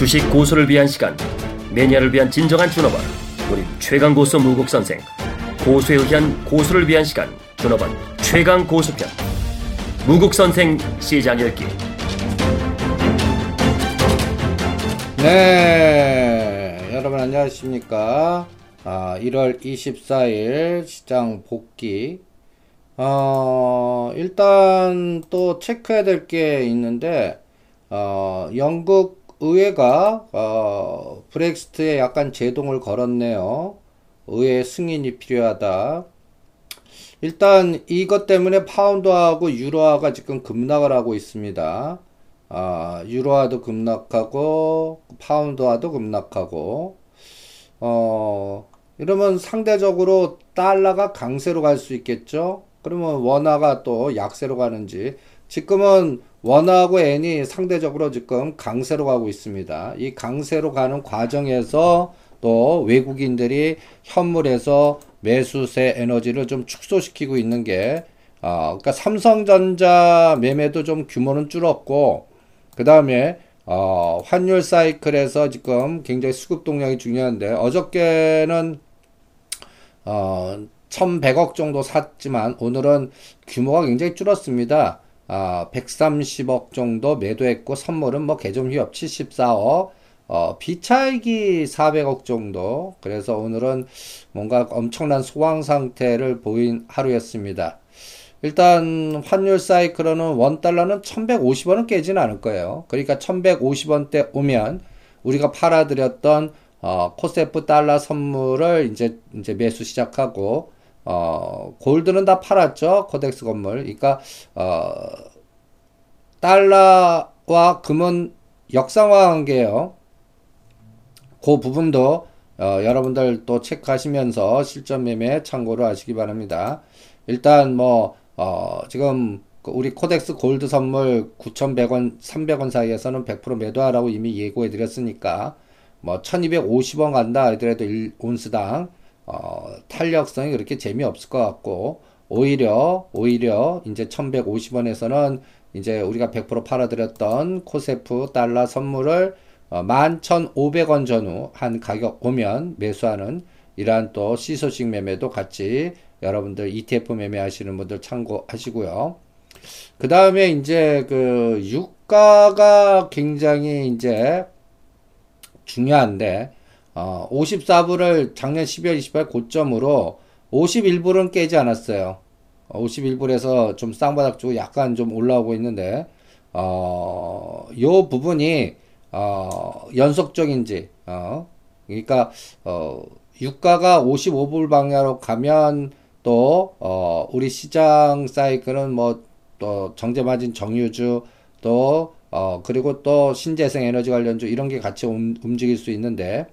주식 고수를 위한 시간 매니아를 위한 진정한 준업원 우리 최강 고수 무국 선생 고수에 의한 고수를 위한 시간 준업원 최강 고수편 무국 선생 시장 열기 네, 여러분 안녕하십니까? 아, 1월 24일 시장 복귀. 어, 일단 또 체크해야 될 게 있는데, 어, 영국 의회가, 어, 브렉시트에 약간 제동을 걸었네요. 의회 승인이 필요하다. 일단 이것 때문에 파운드하고 유로화가 지금 급락을 하고 있습니다. 아, 유로화도 급락하고 파운드화도 급락하고 어 이러면 상대적으로 달러가 강세로 갈 수 있겠죠. 그러면 원화가 또 약세로 가는지 지금은 원화하고 엔이 상대적으로 지금 강세로 가고 있습니다. 이 강세로 가는 과정에서 또 외국인들이 현물에서 매수세 에너지를 좀 축소시키고 있는 게 어, 그러니까 삼성전자 매매도 좀 규모는 줄었고 그 다음에 어, 환율 사이클에서 지금 굉장히 수급 동력이 중요한데 어저께는 어, 1100억 정도 샀지만 오늘은 규모가 굉장히 줄었습니다. 아, 130억 정도 매도했고 선물은 뭐 개점 휴업 74억 어, 비차익이 400억 정도 그래서 오늘은 뭔가 엄청난 소황 상태를 보인 하루였습니다. 일단 환율 사이클로는 원달러는 1150원은 깨지는 않을 거예요. 그러니까 1150원대 오면 우리가 팔아드렸던 어, 코세프 달러 선물을 이제 이제 매수 시작하고 어, gold는 다 팔았죠. 코덱스 건물. 그러니까 어, 달러와 금은 역상관 관계예요. 그 부분도 어, 여러분들 또 체크하시면서 실전 매매 참고로 하시기 바랍니다. 일단 뭐 어, 지금 그 우리 코덱스 골드 선물 9,100원, 300원 사이에서는 100% 매도하라고 이미 예고해 드렸으니까 뭐 1,250원 간다 하더라도 1온스당 어, 탄력성이 그렇게 재미없을 것 같고 오히려 오히려 이제 1,150원에서는 이제 우리가 100% 팔아드렸던 코세프 달러 선물을 어, 11,500원 전후 한 가격 오면 매수하는 이러한 또 시소식 매매도 같이 여러분들 ETF 매매하시는 분들 참고하시고요. 그 다음에 이제 그 유가가 굉장히 이제 중요한데 어 54불을 작년 12월 28일 고점으로 51불은 깨지 않았어요. 51불에서 좀 쌍바닥 주고 약간 좀 올라오고 있는데 어 요 부분이 어 연속적인지 어 그러니까 어 유가가 55불 방향으로 가면 또, 어, 우리 시장 사이클은 뭐, 또, 정제마진 정유주, 또, 어, 그리고 또 신재생 에너지 관련주 이런 게 같이 움, 움직일 수 있는데,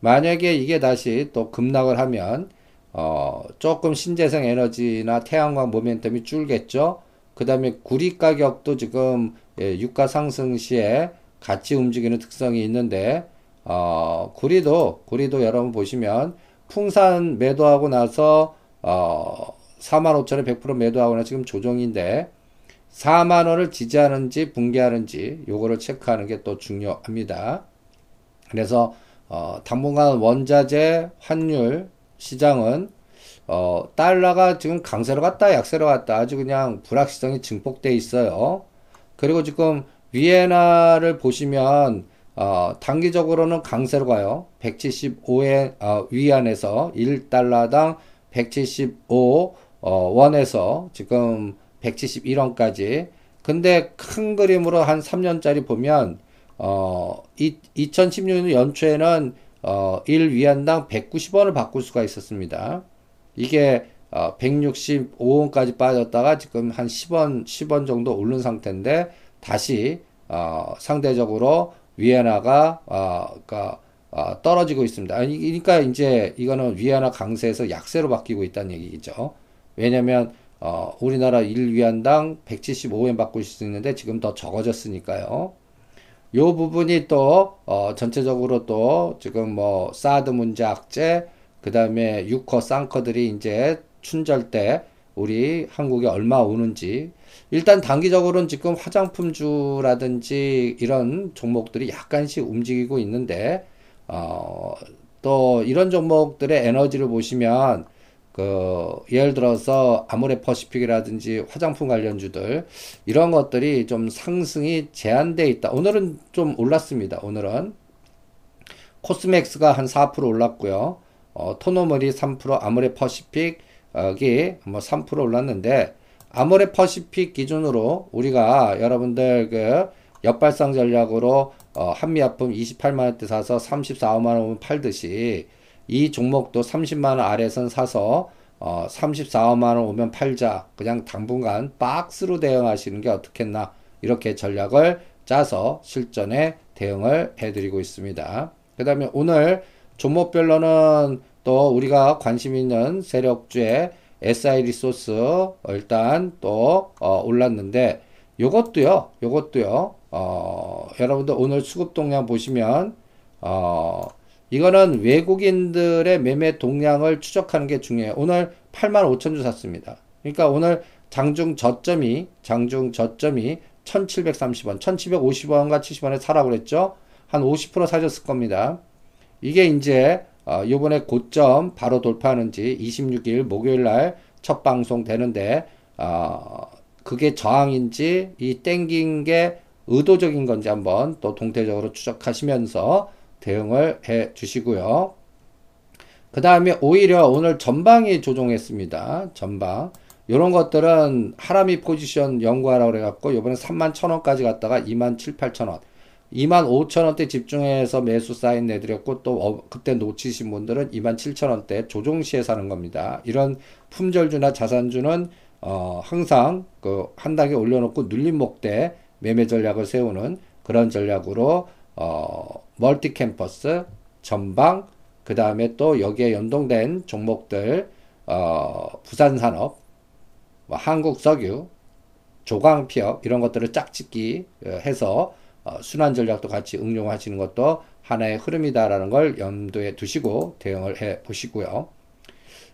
만약에 이게 다시 또 급락을 하면, 어, 조금 신재생 에너지나 태양광 모멘텀이 줄겠죠? 그 다음에 구리 가격도 지금, 예, 유가 상승 시에 같이 움직이는 특성이 있는데, 어, 구리도, 구리도 여러분 보시면, 풍산 매도하고 나서 어, 45,000원 100% 매도하거나 지금 조정인데 4만 원을 지지하는지 붕괴하는지 요거를 체크하는 게 또 중요합니다. 그래서 어, 당분간 원자재 환율 시장은 어, 달러가 지금 강세로 갔다 약세로 갔다 아주 그냥 불확실성이 증폭돼 있어요. 그리고 지금 위에나를 보시면 어, 단기적으로는 강세로 가요. 175에 어, 위안에서 1달러당 175 어, 원에서 지금 171원까지. 근데 큰 그림으로 한 3년짜리 보면 어, 이, 2016년 연초에는 어, 1위안당 190원을 바꿀 수가 있었습니다. 이게 어, 165원까지 빠졌다가 지금 한 10원, 10원 정도 오른 상태인데 다시 어, 상대적으로 위안화가 어, 그러니까 어, 떨어지고 있습니다. 아니, 그러니까 이제 이거는 위안화 강세에서 약세로 바뀌고 있다는 얘기죠. 왜냐면 어, 우리나라 1위안당 175엔 바꿀 수 있는데 지금 더 적어졌으니까요. 요 부분이 또 어, 전체적으로 또 지금 뭐 사드 문제 악재 그 다음에 유커 쌍커들이 이제 춘절 때 우리 한국에 얼마 오는지. 일단 단기적으로는 지금 화장품주라든지 이런 종목들이 약간씩 움직이고 있는데 어, 또 이런 종목들의 에너지를 보시면 그 예를 들어서 아모레 퍼시픽이라든지 화장품 관련주들 이런 것들이 좀 상승이 제한돼 있다. 오늘은 좀 올랐습니다. 오늘은 코스맥스가 한 4% 올랐고요. 어, 토니모리 3%, 아모레 퍼시픽이 뭐 3% 올랐는데 아모레 퍼시픽 기준으로 우리가 여러분들 그 역발상 전략으로 어, 한미약품 28만원대 사서 34만원 팔듯이 이 종목도 30만원 아래선 사서 어, 34만원 오면 팔자. 그냥 당분간 박스로 대응하시는 게 어떻겠나. 이렇게 전략을 짜서 실전에 대응을 해드리고 있습니다. 그 다음에 오늘 종목별로는 또 우리가 관심 있는 세력주의 SI 리소스 일단 또 어, 올랐는데 요것도요 요것도요 어, 여러분들 오늘 수급 동향 보시면 어, 이거는 외국인들의 매매 동향을 추적하는 게 중요해요. 오늘 8만 5천 주 샀습니다. 그러니까 오늘 장중 저점이 장중 저점이 1730원, 1750원과 70원에 사라고 그랬죠. 한 50% 사셨을 겁니다. 이게 이제 어, 요번에 고점 바로 돌파하는 지 26일 목요일 날 첫 방송 되는데 어, 그게 저항인지 이 땡긴 게 의도적인 건지 한번 또 동태적으로 추적하시면서 대응을 해 주시고요. 그 다음에 오히려 오늘 전방이 조종했습니다. 전방. 이런 것들은 하라미 포지션 연구하라고 그래갖고 요번에 3만 1천원까지 갔다가 2만 7, 8천원. 2만 5천원대 집중해서 매수 사인 내드렸고 또 어, 그때 놓치신 분들은 2만 7천원대 조종 시에 사는 겁니다. 이런 품절주나 자산주는 어, 항상 그 한 단계 올려놓고 눌림 목 대 매매 전략을 세우는 그런 전략으로 어, 멀티 캠퍼스, 전방, 그 다음에 또 여기에 연동된 종목들, 어, 부산산업, 뭐 한국석유, 조광피업 이런 것들을 짝짓기 어, 해서 어, 순환 전략도 같이 응용하시는 것도 하나의 흐름이다라는 걸 염두에 두시고 대응을 해 보시고요.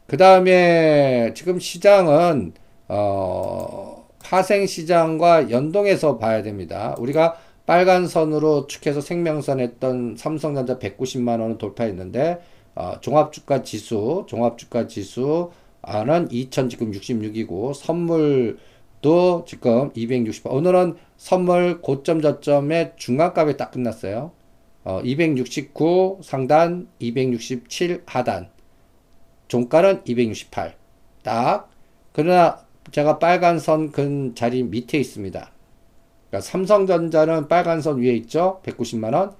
그 다음에 지금 시장은 어, 파생 시장과 연동해서 봐야 됩니다. 우리가 빨간 선으로 축해서 생명선 했던 삼성전자 190만 원을 돌파했는데 어, 종합주가 지수, 종합주가 지수는 2000 지금 66이고 선물도 지금 260. 오늘은 선물 고점 저점의 중간값에 딱 끝났어요. 어, 269 상단, 267 하단. 종가는 268. 딱. 그러나 제가 빨간 선 근 자리 밑에 있습니다. 그러니까 삼성전자는 빨간 선 위에 있죠. 190만 원.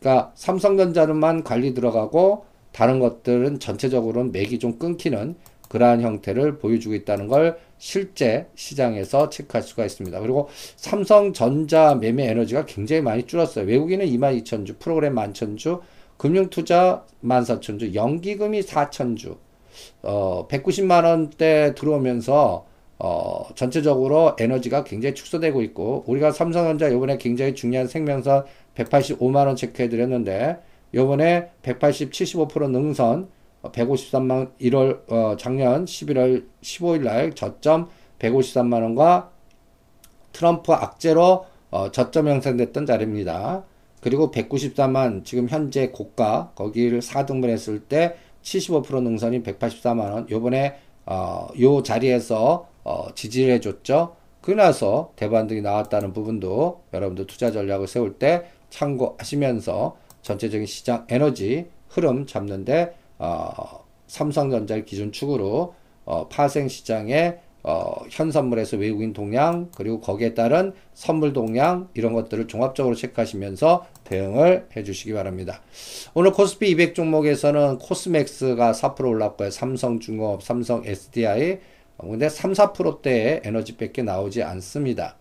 그러니까 삼성전자는만 관리 들어가고 다른 것들은 전체적으로는 맥이 좀 끊기는 그러한 형태를 보여주고 있다는 걸 실제 시장에서 체크할 수가 있습니다. 그리고 삼성전자 매매 에너지가 굉장히 많이 줄었어요. 외국인은 22,000주, 프로그램 11,000주, 금융투자 14,000주, 연기금이 4,000주, 어, 190만 원대 들어오면서 어, 전체적으로 에너지가 굉장히 축소되고 있고, 우리가 삼성전자 요번에 굉장히 중요한 생명선 185만 원 체크해 드렸는데, 요번에 180, 75% 능선, 153만, 1월, 어, 작년 11월 15일 날 저점 153만 원과 트럼프 악재로 어, 저점 형성됐던 자리입니다. 그리고 194만, 지금 현재 고가, 거기를 4등분 했을 때 75% 능선이 184만 원, 요번에, 어, 요 자리에서 어, 지지를 해줬죠. 그나서 대반등이 나왔다는 부분도 여러분들 투자 전략을 세울 때 참고하시면서 전체적인 시장 에너지 흐름 잡는데 어, 삼성전자를 기준축으로 어, 파생 시장의 어, 현 선물에서 외국인 동향 그리고 거기에 따른 선물 동향 이런 것들을 종합적으로 체크하시면서 대응을 해주시기 바랍니다. 오늘 코스피 200 종목에서는 코스맥스가 4% 올랐고요. 삼성중공업, 삼성 SDI 근데 3, 4%대의 에너지밖에 나오지 않습니다.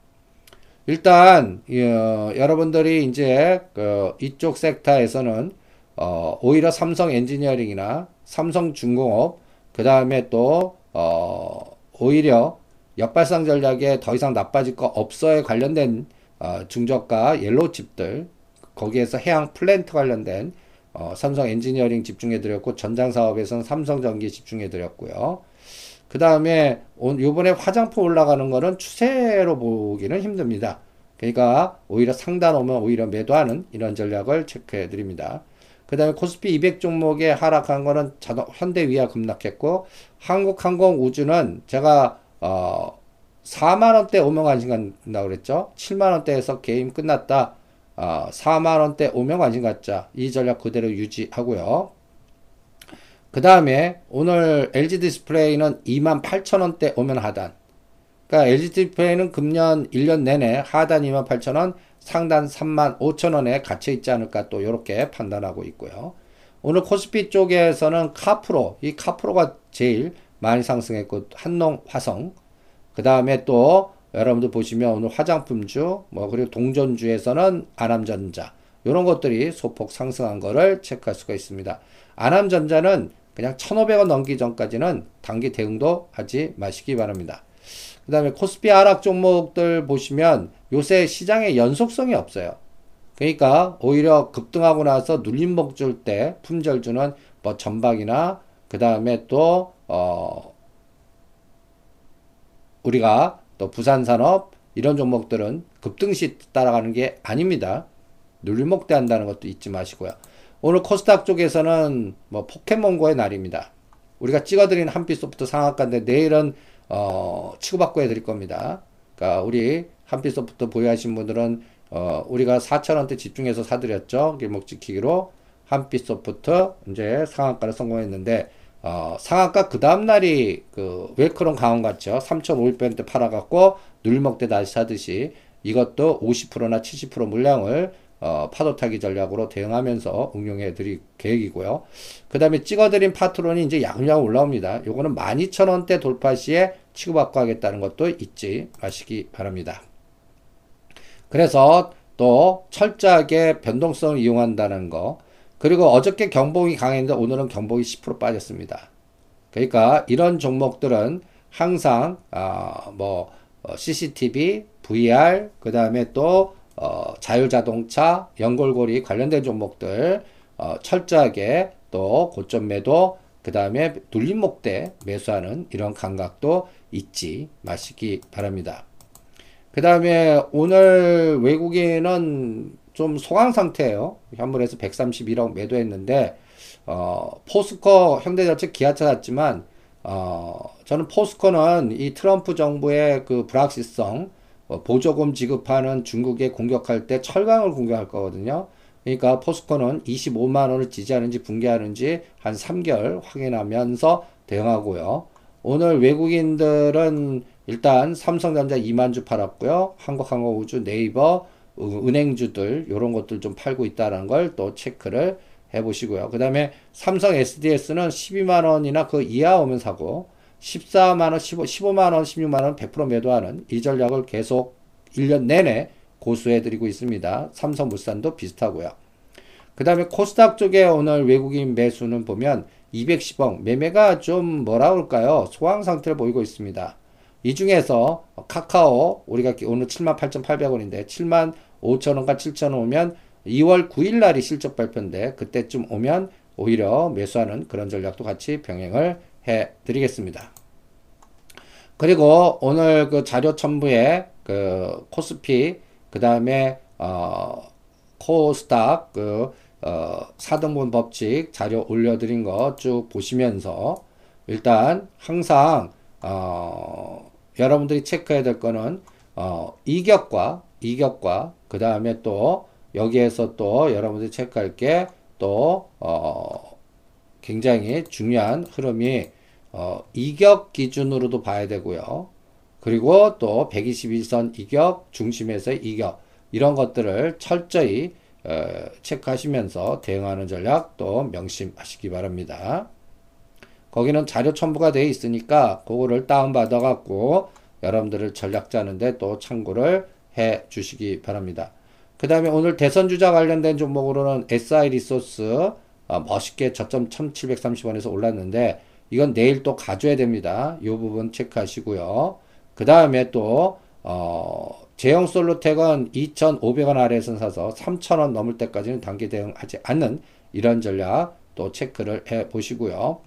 일단 어, 여러분들이 이제 그 이쪽 섹터에서는 어, 오히려 삼성 엔지니어링이나 삼성 중공업 그 다음에 또 어, 오히려 역발상 전략에 더 이상 나빠질 거 없어에 관련된 어, 중저가 옐로우 칩들 거기에서 해양 플랜트 관련된 어, 삼성 엔지니어링 집중해 드렸고 전장 사업에서는 삼성전기 집중해 드렸고요. 그 다음에 요번에 화장품 올라가는 거는 추세로 보기는 힘듭니다. 그러니까 오히려 상단 오면 오히려 매도하는 이런 전략을 체크해 드립니다. 그 다음에 코스피 200 종목에 하락한 거는 자동, 현대위아 급락했고, 한국항공 우주는 제가, 어, 4만원대 오면 관심 간다고 그랬죠? 7만원대에서 게임 끝났다. 어, 4만원대 오면 관심 갖자. 이 전략 그대로 유지하고요. 그 다음에 오늘 LG 디스플레이는 2만 8천원대 오면 하단. 그러니까 LG 디스플레이는 금년 1년 내내 하단 2만 8천원, 상단 3만 5천 원에 갇혀 있지 않을까 또 이렇게 판단하고 있고요. 오늘 코스피 쪽에서는 카프로, 이 카프로가 제일 많이 상승했고 한농, 화성, 그 다음에 또 여러분들 보시면 오늘 화장품주, 뭐 그리고 동전주에서는 아남전자 이런 것들이 소폭 상승한 거를 체크할 수가 있습니다. 아남전자는 그냥 1,500원 넘기 전까지는 단기 대응도 하지 마시기 바랍니다. 그 다음에 코스피 하락 종목들 보시면 요새 시장에 연속성이 없어요. 그러니까 오히려 급등하고 나서 눌림목 줄 때 품절 주는 뭐 전박이나 그 다음에 또, 어, 우리가 또 부산산업 이런 종목들은 급등시 따라가는 게 아닙니다. 눌림목 대 한다는 것도 잊지 마시고요. 오늘 코스닥 쪽에서는 뭐 포켓몬고의 날입니다. 우리가 찍어드린 한빛소프트 상한가인데 내일은 어, 치고받고 해드릴 겁니다. 그러니까 우리 한빛소프트 보유하신 분들은 어, 우리가 4천원대 집중해서 사드렸죠. 길목 지키기로 한빛소프트 이제 상한가를 성공했는데 어, 상한가 그 다음날이 그 웰크론 강원 같죠. 3,500원대 팔아갖고 눌먹대 다시 사듯이 이것도 50%나 70% 물량을 어, 파도 타기 전략으로 대응하면서 응용해 드릴 계획이고요. 그 다음에 찍어드린 파트론이 이제 야금야금 올라옵니다. 요거는 12,000원대 돌파 시에 취급받고 하겠다는 것도 잊지 마시기 바랍니다. 그래서 또 철저하게 변동성을 이용한다는 거, 그리고 어저께 경복이 강했는데 오늘은 경복이 10% 빠졌습니다. 그러니까 이런 종목들은 항상 어, 뭐 CCTV, VR, 그 다음에 또 어, 자율자동차, 연골고리 관련된 종목들 어, 철저하게 또 고점 매도, 그 다음에 눌림목 대 매수하는 이런 감각도 잊지 마시기 바랍니다. 그 다음에 오늘 외국인은 좀 소강 상태예요. 현물에서 131억 매도했는데 어, 포스코, 현대자체, 기아차 샀지만 어, 저는 포스코는 이 트럼프 정부의 그 불확실성 어, 보조금 지급하는 중국에 공격할 때 철강을 공격할 거거든요. 그러니까 포스코는 25만 원을 지지하는지 붕괴하는지 한 3개월 확인하면서 대응하고요. 오늘 외국인들은 일단 삼성전자 2만 주 팔았고요. 한국항공우주, 네이버, 은행주들 이런 것들 좀 팔고 있다는 걸 또 체크를 해보시고요. 그 다음에 삼성 SDS는 12만 원이나 그 이하 오면 사고 14만원, 15, 15만원, 16만원 100% 매도하는 이 전략을 계속 1년 내내 고수해드리고 있습니다. 삼성물산도 비슷하고요. 그 다음에 코스닥 쪽에 오늘 외국인 매수는 보면 210억 매매가 좀 뭐라 그럴까요? 소황 상태를 보이고 있습니다. 이 중에서 카카오 우리가 오늘 78,800원인데 7만 5천원과 7천원 오면 2월 9일 날이 실적 발표인데 그때쯤 오면 오히려 매수하는 그런 전략도 같이 병행을 해 드리겠습니다. 그리고 오늘 그 자료 첨부에 그 코스피 그 다음에 어 코스닥 그 어, 4등분 법칙 자료 올려드린 거 쭉 보시면서 일단 항상 어, 여러분들이 체크해야 될 거는 어, 이격과 이격과 그 다음에 또 여기에서 또 여러분들이 체크할 게또 어, 굉장히 중요한 흐름이 어, 이격 기준으로도 봐야 되고요. 그리고 또 121선 이격, 중심에서 이격 이런 것들을 철저히 어, 체크하시면서 대응하는 전략 또 명심하시기 바랍니다. 거기는 자료 첨부가 되어 있으니까 그거를 다운받아 갖고 여러분들을 전략 짜는데 또 참고를 해 주시기 바랍니다. 그 다음에 오늘 대선주자 관련된 종목으로는 SI 리소스 어, 멋있게 저점 1730원에서 올랐는데 이건 내일 또 가져야 됩니다. 이 부분 체크하시고요. 그 다음에 또 어, 제형 솔로텍은 2,500원 아래에서 사서 3,000원 넘을 때까지는 단기 대응하지 않는 이런 전략 또 체크를 해 보시고요.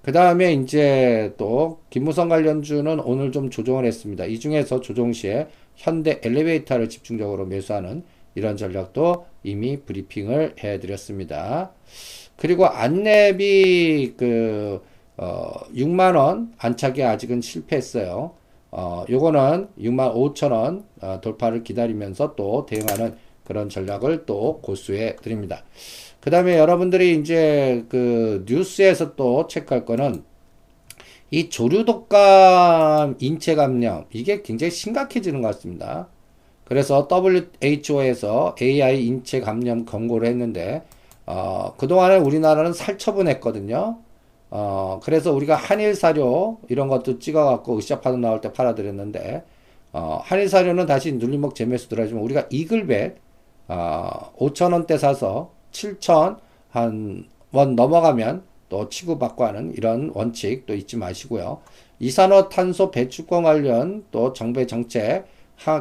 그그 다음에 이제 또 김무성 관련주는 오늘 좀 조정을 했습니다. 이 중에서 조정 시에 현대 엘리베이터를 집중적으로 매수하는 이런 전략도 이미 브리핑을 해드렸습니다. 그리고 안랩이 그, 어, 6만원 안착에 아직은 실패했어요. 어, 요거는 6만 5천원 어, 돌파를 기다리면서 또 대응하는 그런 전략을 또 고수해 드립니다. 그 다음에 여러분들이 이제 그 뉴스에서 또 체크할 거는 이 조류독감 인체 감염 이게 굉장히 심각해지는 것 같습니다. 그래서 WHO에서 AI 인체 감염 권고를 했는데 어, 그동안에 우리나라는 살처분했거든요. 어, 그래서 우리가 한일 사료 이런 것도 찍어 갖고 의샤파도 나올 때 팔아 드렸는데 어, 한일 사료는 다시 눌림목 재매수 들어가지만 우리가 이글백 어, 5천 원대 사서 7천 한 원 넘어가면 또 치고받고 하는 이런 원칙 또 잊지 마시고요. 이산화탄소 배출권 관련 또 정부의 정책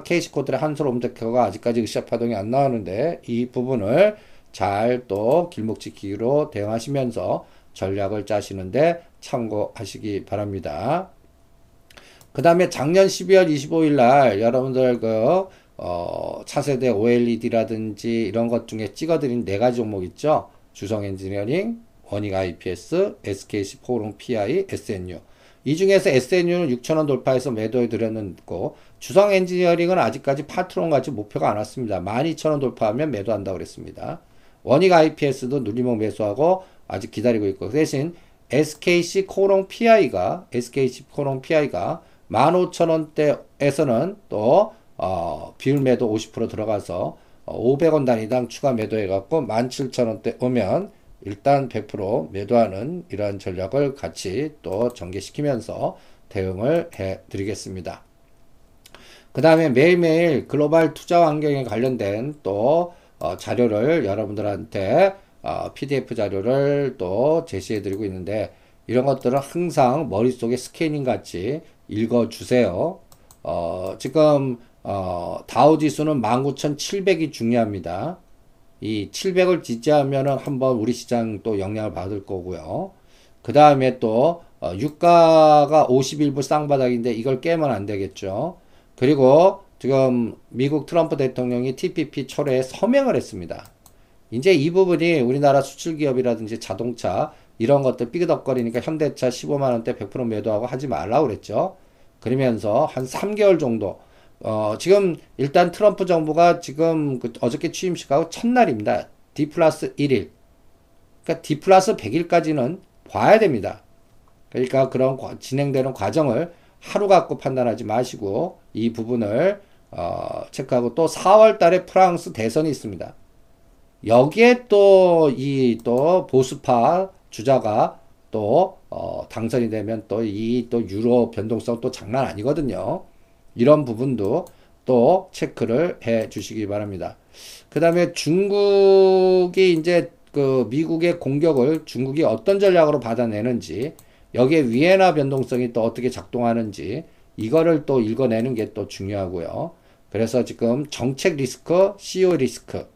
KC코트렐 한솔홈데코가 아직까지 의사 파동이 안 나오는데 이 부분을 잘 또 길목 지키기로 대응하시면서 전략을 짜시는데 참고하시기 바랍니다. 그 다음에 작년 12월 25일 날 여러분들 그, 어, 차세대 OLED라든지 이런 것 중에 찍어드린 네 가지 종목 있죠? 주성 엔지니어링, 원익 IPS, SKC 코오롱 PI, SNU. 이 중에서 SNU는 6천원 돌파해서 매도해 드렸는고, 주성 엔지니어링은 아직까지 파트론 같이 목표가 안 왔습니다. 12,000원 돌파하면 매도한다고 그랬습니다. 원익 IPS도 눌림목 매수하고 아직 기다리고 있고 그 대신 SKC 코오롱 PI가 SKC 코오롱 PI가 15,000원대에서는 또 어, 비율 매도 50% 들어가서 500원 단위당 추가 매도해 갖고 17,000원대 오면 일단 100% 매도하는 이러한 전략을 같이 또 전개시키면서 대응을 해 드리겠습니다. 그 다음에 매일매일 글로벌 투자 환경에 관련된 또 어, 자료를 여러분들한테 어, PDF 자료를 또 제시해 드리고 있는데 이런 것들은 항상 머릿속에 스캐닝 같이 읽어 주세요. 어, 지금 어, 다우 지수는 19,700이 중요합니다. 이 700을 지지하면은 한번 우리 시장 또 영향을 받을 거고요. 그 다음에 또 어, 유가가 51불 쌍바닥인데 이걸 깨면 안 되겠죠. 그리고 지금 미국 트럼프 대통령이 TPP 철회에 서명을 했습니다. 이제 이 부분이 우리나라 수출 기업이라든지 자동차 이런 것들 삐그덕거리니까 현대차 15만 원대 100% 매도하고 하지 말라고 그랬죠. 그러면서 한 3개월 정도 어 지금 일단 트럼프 정부가 지금 그 어저께 취임식하고 첫날입니다. D 플러스 1일. 그러니까 D 플러스 100일까지는 봐야 됩니다. 그러니까 그런 진행되는 과정을 하루 갖고 판단하지 마시고 이 부분을 어, 체크하고 또 4월 달에 프랑스 대선이 있습니다. 여기에 또 이 또 보수파 주자가 또 어, 당선이 되면 또이또 유로 변동성 또 장난 아니거든요. 이런 부분도 또 체크를 해 주시기 바랍니다. 그 다음에 중국이 이제 그 미국의 공격을 중국이 어떤 전략으로 받아내는지 여기에 위에나 변동성이 또 어떻게 작동하는지 이거를 또 읽어내는 게 또 중요하고요. 그래서 지금 정책 리스크, CEO 리스크,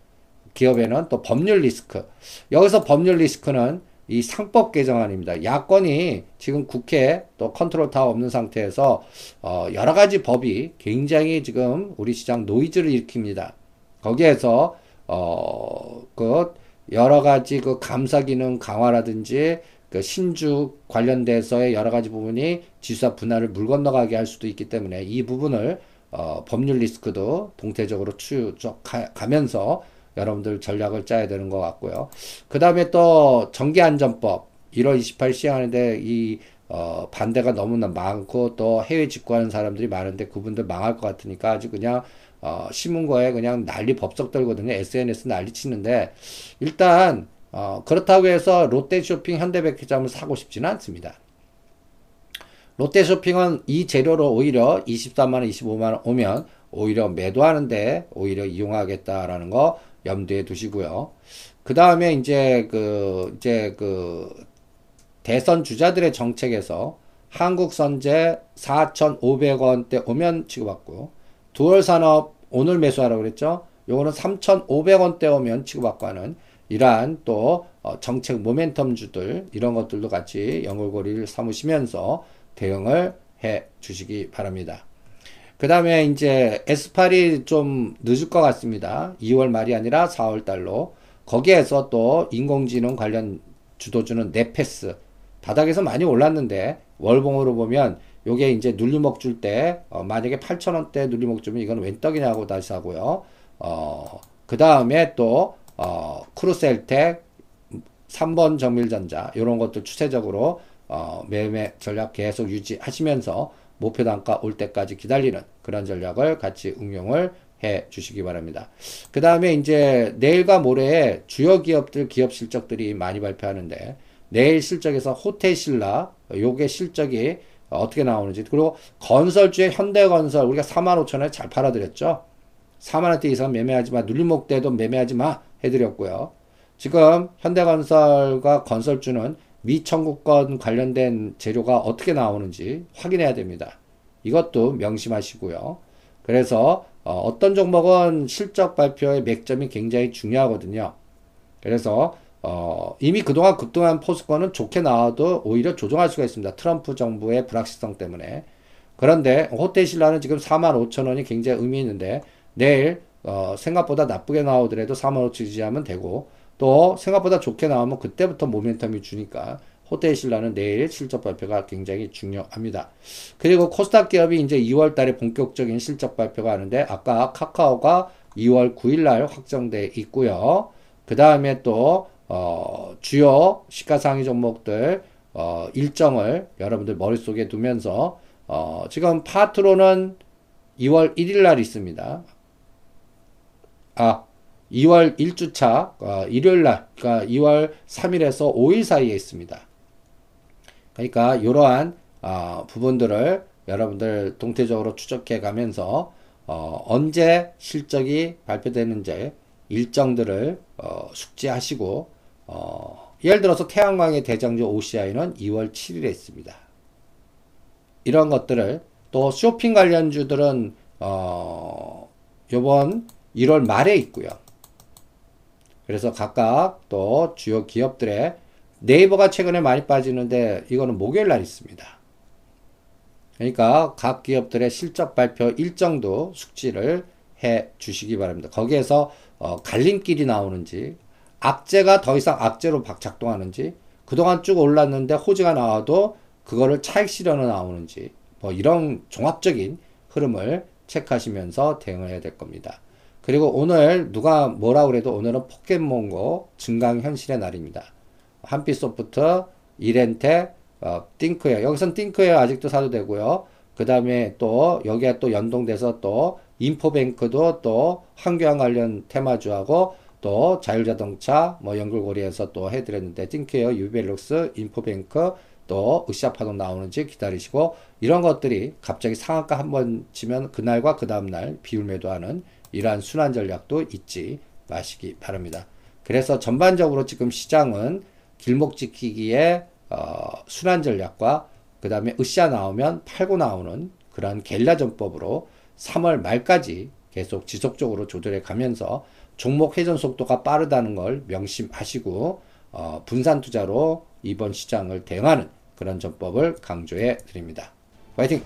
기업에는 또 법률 리스크. 여기서 법률 리스크는 이 상법 개정안입니다. 야권이 지금 국회 또 컨트롤 타워 없는 상태에서 어 여러 가지 법이 굉장히 지금 우리 시장 노이즈를 일으킵니다. 거기에서 어그 여러 가지 그 감사 기능 강화라든지 그 신주 관련돼서의 여러 가지 부분이 지주사 분할을 물 건너가게 할 수도 있기 때문에 이 부분을 어, 법률 리스크도 동태적으로 추적하면서 여러분들 전략을 짜야 되는 것 같고요. 그 다음에 또 정기안전법 1월 28일 시행하는데 이 어, 반대가 너무나 많고 또 해외 직구하는 사람들이 많은데 그분들 망할 것 같으니까 아주 그냥 어, 신문고에 그냥 난리 법석 들거든요. SNS 난리 치는데 일단 어, 그렇다고 해서 롯데쇼핑 현대백화점을 사고 싶지는 않습니다. 롯데쇼핑은 이 재료로 오히려 24만원, 25만원 오면 오히려 매도하는데 오히려 이용하겠다라는 거 염두에 두시고요. 그 다음에 이제 그, 이제 그 대선 주자들의 정책에서 한국선제 4,500원대 오면 취급받고 두월산업 오늘 매수하라고 그랬죠. 요거는 3,500원대 오면 취급받고 하는 이러한 또 어, 정책 모멘텀주들 이런 것들도 같이 연골고리를 삼으시면서 대응을 해 주시기 바랍니다. 그 다음에 이제 S8이 좀 늦을 것 같습니다. 2월 말이 아니라 4월 달로 거기에서 또 인공지능 관련 주도주는 네페스 바닥에서 많이 올랐는데 월봉으로 보면 요게 이제 눌림목 줄때 어, 만약에 8천원대 눌림목 주면 이건 웬 떡이냐고 다시 하고요. 어, 그 다음에 또 어, 크루셀텍 3번 정밀전자 이런 것들 추세적으로 어, 매매 전략 계속 유지하시면서 목표 단가 올 때까지 기다리는 그런 전략을 같이 응용을 해 주시기 바랍니다. 그 다음에 이제 내일과 모레에 주요 기업들 기업 실적들이 많이 발표하는데 내일 실적에서 호텔신라 요게 실적이 어떻게 나오는지 그리고 건설주의 현대건설 우리가 4만 5천 원에 잘 팔아드렸죠. 4만 원대 이상 매매하지 마 눌림목 대도 매매하지 마 해드렸고요. 지금 현대건설과 건설주는 미청구권 관련된 재료가 어떻게 나오는지 확인해야 됩니다. 이것도 명심하시고요. 그래서 어, 떤 종목은 실적 발표의 맥점이 굉장히 중요하거든요. 그래서 어, 이미 그동안 급등한 포스권은 좋게 나와도 오히려 조정할 수가 있습니다. 트럼프 정부의 불확실성 때문에. 그런데 호텔신라는 지금 4만 5천 원이 굉장히 의미 있는데 내일 어, 생각보다 나쁘게 나오더라도 4만 5천 지지하면 되고 또 생각보다 좋게 나오면 그때부터 모멘텀이 주니까 호텔 신라는 내일 실적 발표가 굉장히 중요합니다. 그리고 코스닥 기업이 이제 2월 달에 본격적인 실적 발표가 하는데 아까 카카오가 2월 9일 날 확정돼 있고요. 그 다음에 또 어, 주요 시가상위 종목들 어, 일정을 여러분들 머릿속에 두면서 어, 지금 파트로는 2월 1일 날 있습니다. 아, 2월 1주차 어, 일요일 날, 그러니까 2월 3일에서 5일 사이에 있습니다. 그러니까 이러한 어, 부분들을 여러분들 동태적으로 추적해 가면서 어, 언제 실적이 발표되는지 일정들을 어, 숙지하시고 어, 예를 들어서 태양광의 대장주 OCI는 2월 7일에 있습니다. 이런 것들을 또 쇼핑 관련주들은 어, 요번 1월 말에 있고요. 그래서 각각 또 주요 기업들의 네이버가 최근에 많이 빠지는데 이거는 목요일 날 있습니다. 그러니까 각 기업들의 실적 발표 일정도 숙지를 해 주시기 바랍니다. 거기에서 어, 갈림길이 나오는지 악재가 더 이상 악재로 작동하는지 그동안 쭉 올랐는데 호재가 나와도 그거를 차익 실현으로 나오는지 뭐 이런 종합적인 흐름을 체크하시면서 대응을 해야 될 겁니다. 그리고 오늘 누가 뭐라 그래도 오늘은 포켓몬고 증강 현실의 날입니다. 한빛소프트, 이렌텍, 어, 띵크웨어. 여기선 띵크웨어 아직도 사도 되고요. 그 다음에 또 여기에 또 연동돼서 또 인포뱅크도 또 환경 관련 테마주하고 또 자율자동차 뭐 연결고리에서 또 해드렸는데 띵케어, 유벨룩스, 인포뱅크 또 으쌰파동 나오는지 기다리시고 이런 것들이 갑자기 상한가 한 번 치면 그날과 그 다음날 비율 매도하는 이러한 순환 전략도 잊지 마시기 바랍니다. 그래서 전반적으로 지금 시장은 길목 지키기에 어, 순환 전략과 그 다음에 으쌰 나오면 팔고 나오는 그러한 겔라 전법으로 3월 말까지 계속 지속적으로 조절해 가면서 종목 회전 속도가 빠르다는 걸 명심하시고 어, 분산 투자로 이번 시장을 대응하는 그런 전법을 강조해 드립니다. 파이팅!